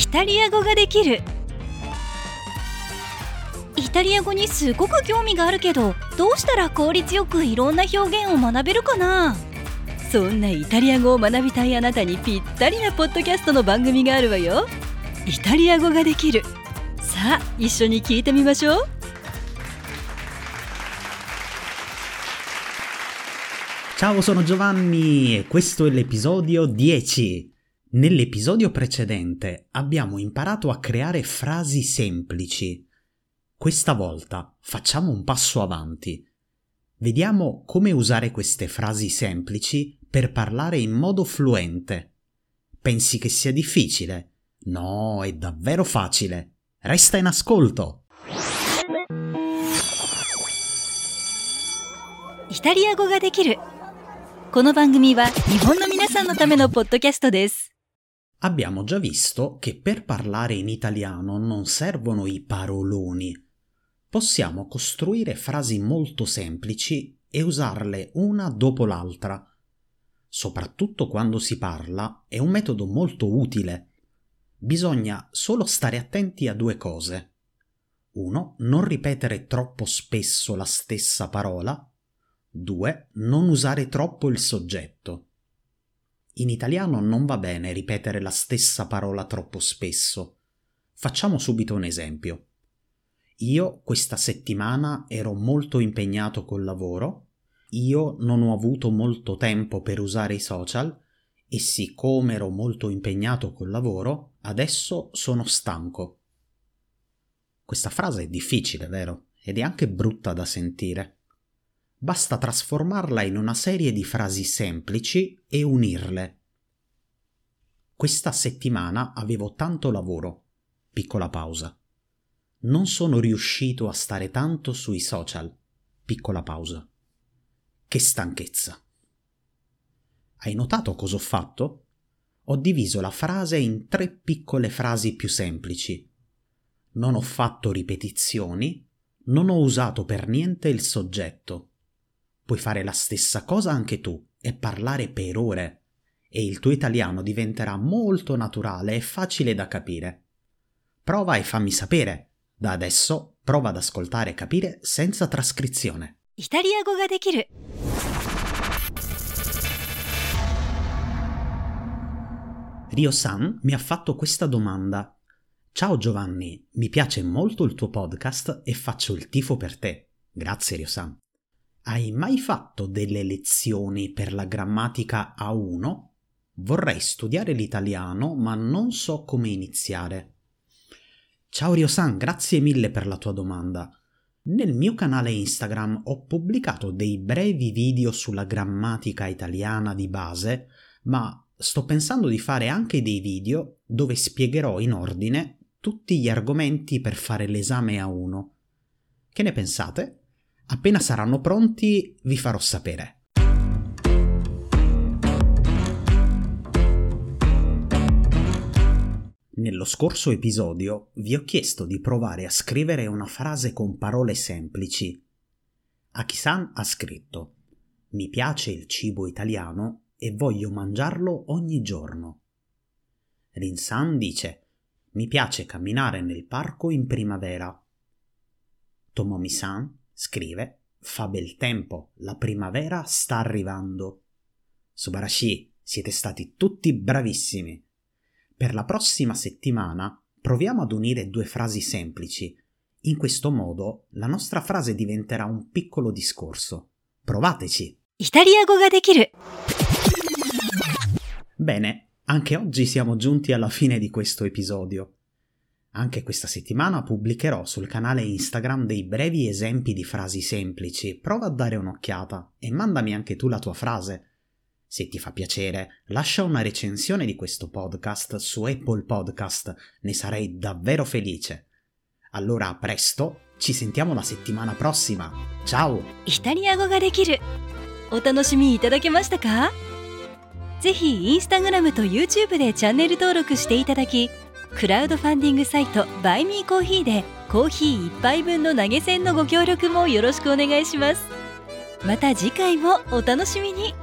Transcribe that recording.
イタリア語ができる。イタリア語にすごく興味があるけどどうしたら効率よくいろんな表現を学べるかな？そんなイタリア語を学びたいあなたにぴったりなポッドキャストの番組があるわよ。イタリア語ができる。さあ一緒に聞いてみましょう。Ciao, sono Giovanni e questo è l'episodio 10. Nell'episodio precedente abbiamo imparato a creare frasi semplici. Questa volta facciamo un passo avanti. Vediamo come usare queste frasi semplici per parlare in modo fluente. Pensi che sia difficile? No, è davvero facile. Resta in ascolto. イタリア語ができるこの番組は日本の皆さんのためのポッドキャストです Abbiamo già visto che per parlare in italiano non servono i paroloni. Possiamo costruire frasi molto semplici e usarle una dopo l'altra. Soprattutto quando si parla è un metodo molto utile. Bisogna solo stare attenti a due cose. 1. Non ripetere troppo spesso la stessa parola. 2. Non usare troppo il soggetto. In italiano non va bene ripetere la stessa parola troppo spesso. Facciamo subito un esempio. Io questa settimana ero molto impegnato col lavoro, io non ho avuto molto tempo per usare i social e siccome ero molto impegnato col lavoro, adesso sono stanco. Questa frase è difficile, vero? Ed è anche brutta da sentire basta trasformarla in una serie di frasi semplici e unirle. Questa settimana avevo tanto lavoro. Piccola pausa. Non sono riuscito a stare tanto sui social. Piccola pausa. Che stanchezza. Hai notato cosa ho fatto? Ho diviso la frase in tre piccole frasi più semplici. Non ho fatto ripetizioni, non ho usato per niente il soggetto Puoi fare la stessa cosa anche tu e parlare per ore e il tuo italiano diventerà molto naturale e facile da capire. Prova e fammi sapere. Da adesso prova ad ascoltare e capire senza trascrizione. Italiago ga. Ryo-san mi ha fatto questa domanda. Ciao Giovanni, mi piace molto il tuo podcast e faccio il tifo per te. Grazie Ryo-san. Hai mai fatto delle lezioni per la grammatica A1? Vorrei studiare l'italiano, ma non so come iniziare. Ciao Ryosan, grazie mille per la tua domanda. Nel mio canale Instagram ho pubblicato dei brevi video sulla grammatica italiana di base, ma sto pensando di fare anche dei video dove spiegherò in ordine tutti gli argomenti per fare l'esame A1. Che ne pensate? Appena saranno pronti vi farò sapere. Nello scorso episodio vi ho chiesto di provare a scrivere una frase con parole semplici. Akisan ha scritto Mi piace il cibo italiano e voglio mangiarlo ogni giorno. Rinsan dice Mi piace camminare nel parco in primavera. Tomomi-san Scrive, fa bel tempo, la primavera sta arrivando. Subarashi, siete stati tutti bravissimi. Per la prossima settimana proviamo ad unire due frasi semplici. In questo modo la nostra frase diventerà un piccolo discorso. Provateci! Italiago ga dekiru! Bene, anche oggi siamo giunti alla fine di questo episodio. Anche questa settimana pubblicherò sul canale Instagram dei brevi esempi di frasi semplici. Prova a dare un'occhiata e mandami anche tu la tua frase. Se ti fa piacere, lascia una recensione di questo podcast su Apple Podcast, ne sarei davvero felice. Allora a presto, ci sentiamo la settimana prossima. Ciao! イタリア語ができるお楽しみいただけましたかぜひインスタグラムと YouTube でチャンネル登録していただき クラウドファンディングサイトバイミーコーヒーでコーヒー1杯分の投げ銭のご協力もよろしくお願いします。また次回もお楽しみに。